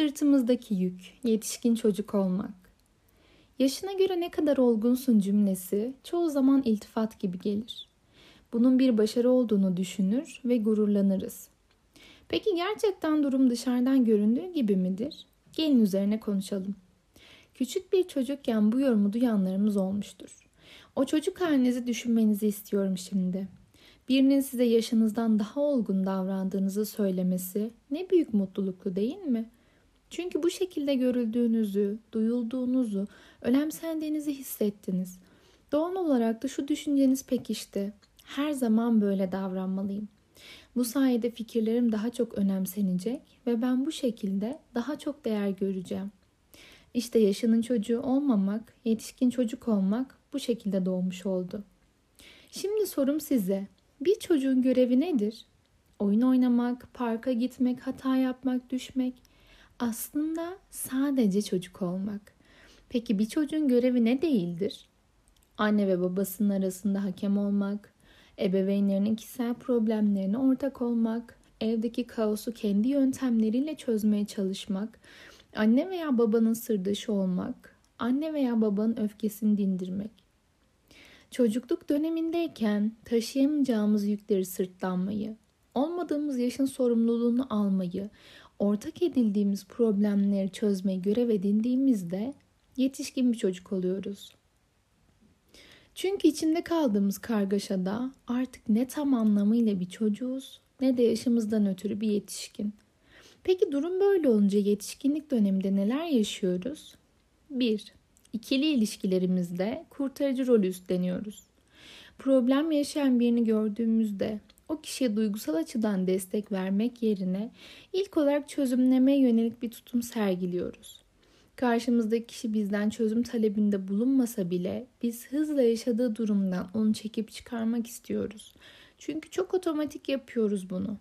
Sırtımızdaki yük, yetişkin çocuk olmak. Yaşına göre ne kadar olgunsun cümlesi çoğu zaman iltifat gibi gelir. Bunun bir başarı olduğunu düşünür ve gururlanırız. Peki gerçekten durum dışarıdan göründüğü gibi midir? Gelin üzerine konuşalım. Küçük bir çocukken bu yorumu duyanlarımız olmuştur. O çocuk halinizi düşünmenizi istiyorum şimdi. Birinin size yaşınızdan daha olgun davrandığınızı söylemesi ne büyük mutluluklu değil mi? Çünkü bu şekilde görüldüğünüzü, duyulduğunuzu, önemsendiğinizi hissettiniz. Doğal olarak da şu düşünceniz pekişti. Her zaman böyle davranmalıyım. Bu sayede fikirlerim daha çok önemsenecek ve ben bu şekilde daha çok değer göreceğim. İşte yaşının çocuğu olmamak, yetişkin çocuk olmak bu şekilde doğmuş oldu. Şimdi sorum size. Bir çocuğun görevi nedir? Oyun oynamak, parka gitmek, hata yapmak, düşmek. Aslında sadece çocuk olmak. Peki bir çocuğun görevi ne değildir? Anne ve babasının arasında hakem olmak, ebeveynlerinin kişisel problemlerine ortak olmak, evdeki kaosu kendi yöntemleriyle çözmeye çalışmak, anne veya babanın sırdaşı olmak, anne veya babanın öfkesini dindirmek. Çocukluk dönemindeyken taşıyamayacağımız yükleri sırtlanmayı, olmadığımız yaşın sorumluluğunu almayı, ortak edildiğimiz problemleri çözmeyi görev edindiğimizde yetişkin bir çocuk oluyoruz. Çünkü içinde kaldığımız kargaşada artık ne tam anlamıyla bir çocuğuz ne de yaşımızdan ötürü bir yetişkin. Peki durum böyle olunca yetişkinlik döneminde neler yaşıyoruz? 1. İkili ilişkilerimizde kurtarıcı rolü üstleniyoruz. Problem yaşayan birini gördüğümüzde o kişiye duygusal açıdan destek vermek yerine ilk olarak çözümlemeye yönelik bir tutum sergiliyoruz. Karşımızdaki kişi bizden çözüm talebinde bulunmasa bile biz hızla yaşadığı durumdan onu çekip çıkarmak istiyoruz. Çünkü çok otomatik yapıyoruz bunu.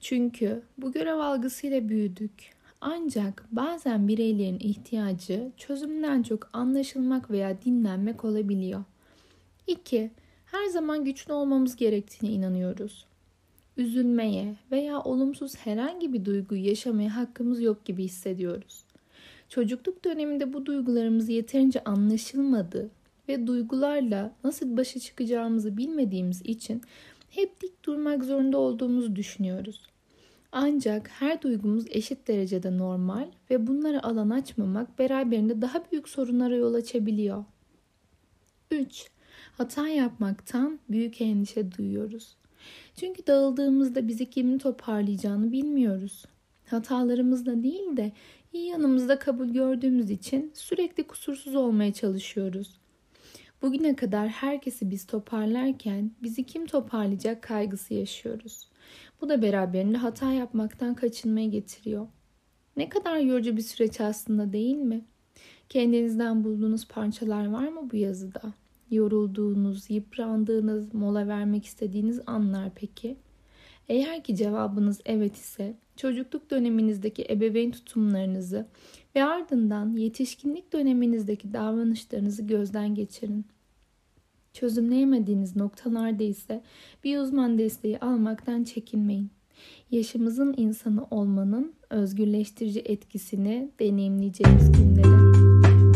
Çünkü bu görev algısıyla büyüdük. Ancak bazen bireylerin ihtiyacı çözümden çok anlaşılmak veya dinlenmek olabiliyor. 2. Her zaman güçlü olmamız gerektiğine inanıyoruz. Üzülmeye veya olumsuz herhangi bir duyguyu yaşamaya hakkımız yok gibi hissediyoruz. Çocukluk döneminde bu duygularımız yeterince anlaşılmadı ve duygularla nasıl başa çıkacağımızı bilmediğimiz için hep dik durmak zorunda olduğumuzu düşünüyoruz. Ancak her duygumuz eşit derecede normal ve bunlara alan açmamak beraberinde daha büyük sorunlara yol açabiliyor. 3. Hata yapmaktan büyük endişe duyuyoruz. Çünkü dağıldığımızda bizi kimin toparlayacağını bilmiyoruz. Hatalarımızla değil de iyi yanımızda kabul gördüğümüz için sürekli kusursuz olmaya çalışıyoruz. Bugüne kadar herkesi biz toparlarken bizi kim toparlayacak kaygısı yaşıyoruz. Bu da beraberinde hata yapmaktan kaçınmayı getiriyor. Ne kadar yorucu bir süreç aslında değil mi? Kendinizden bulduğunuz parçalar var mı bu yazıda? Yorulduğunuz, yıprandığınız, mola vermek istediğiniz anlar peki? Eğer ki cevabınız evet ise çocukluk döneminizdeki ebeveyn tutumlarınızı ve ardından yetişkinlik döneminizdeki davranışlarınızı gözden geçirin. Çözümleyemediğiniz noktalarda ise bir uzman desteği almaktan çekinmeyin. Yaşımızın insanı olmanın özgürleştirici etkisini deneyimleyeceğimiz günlere.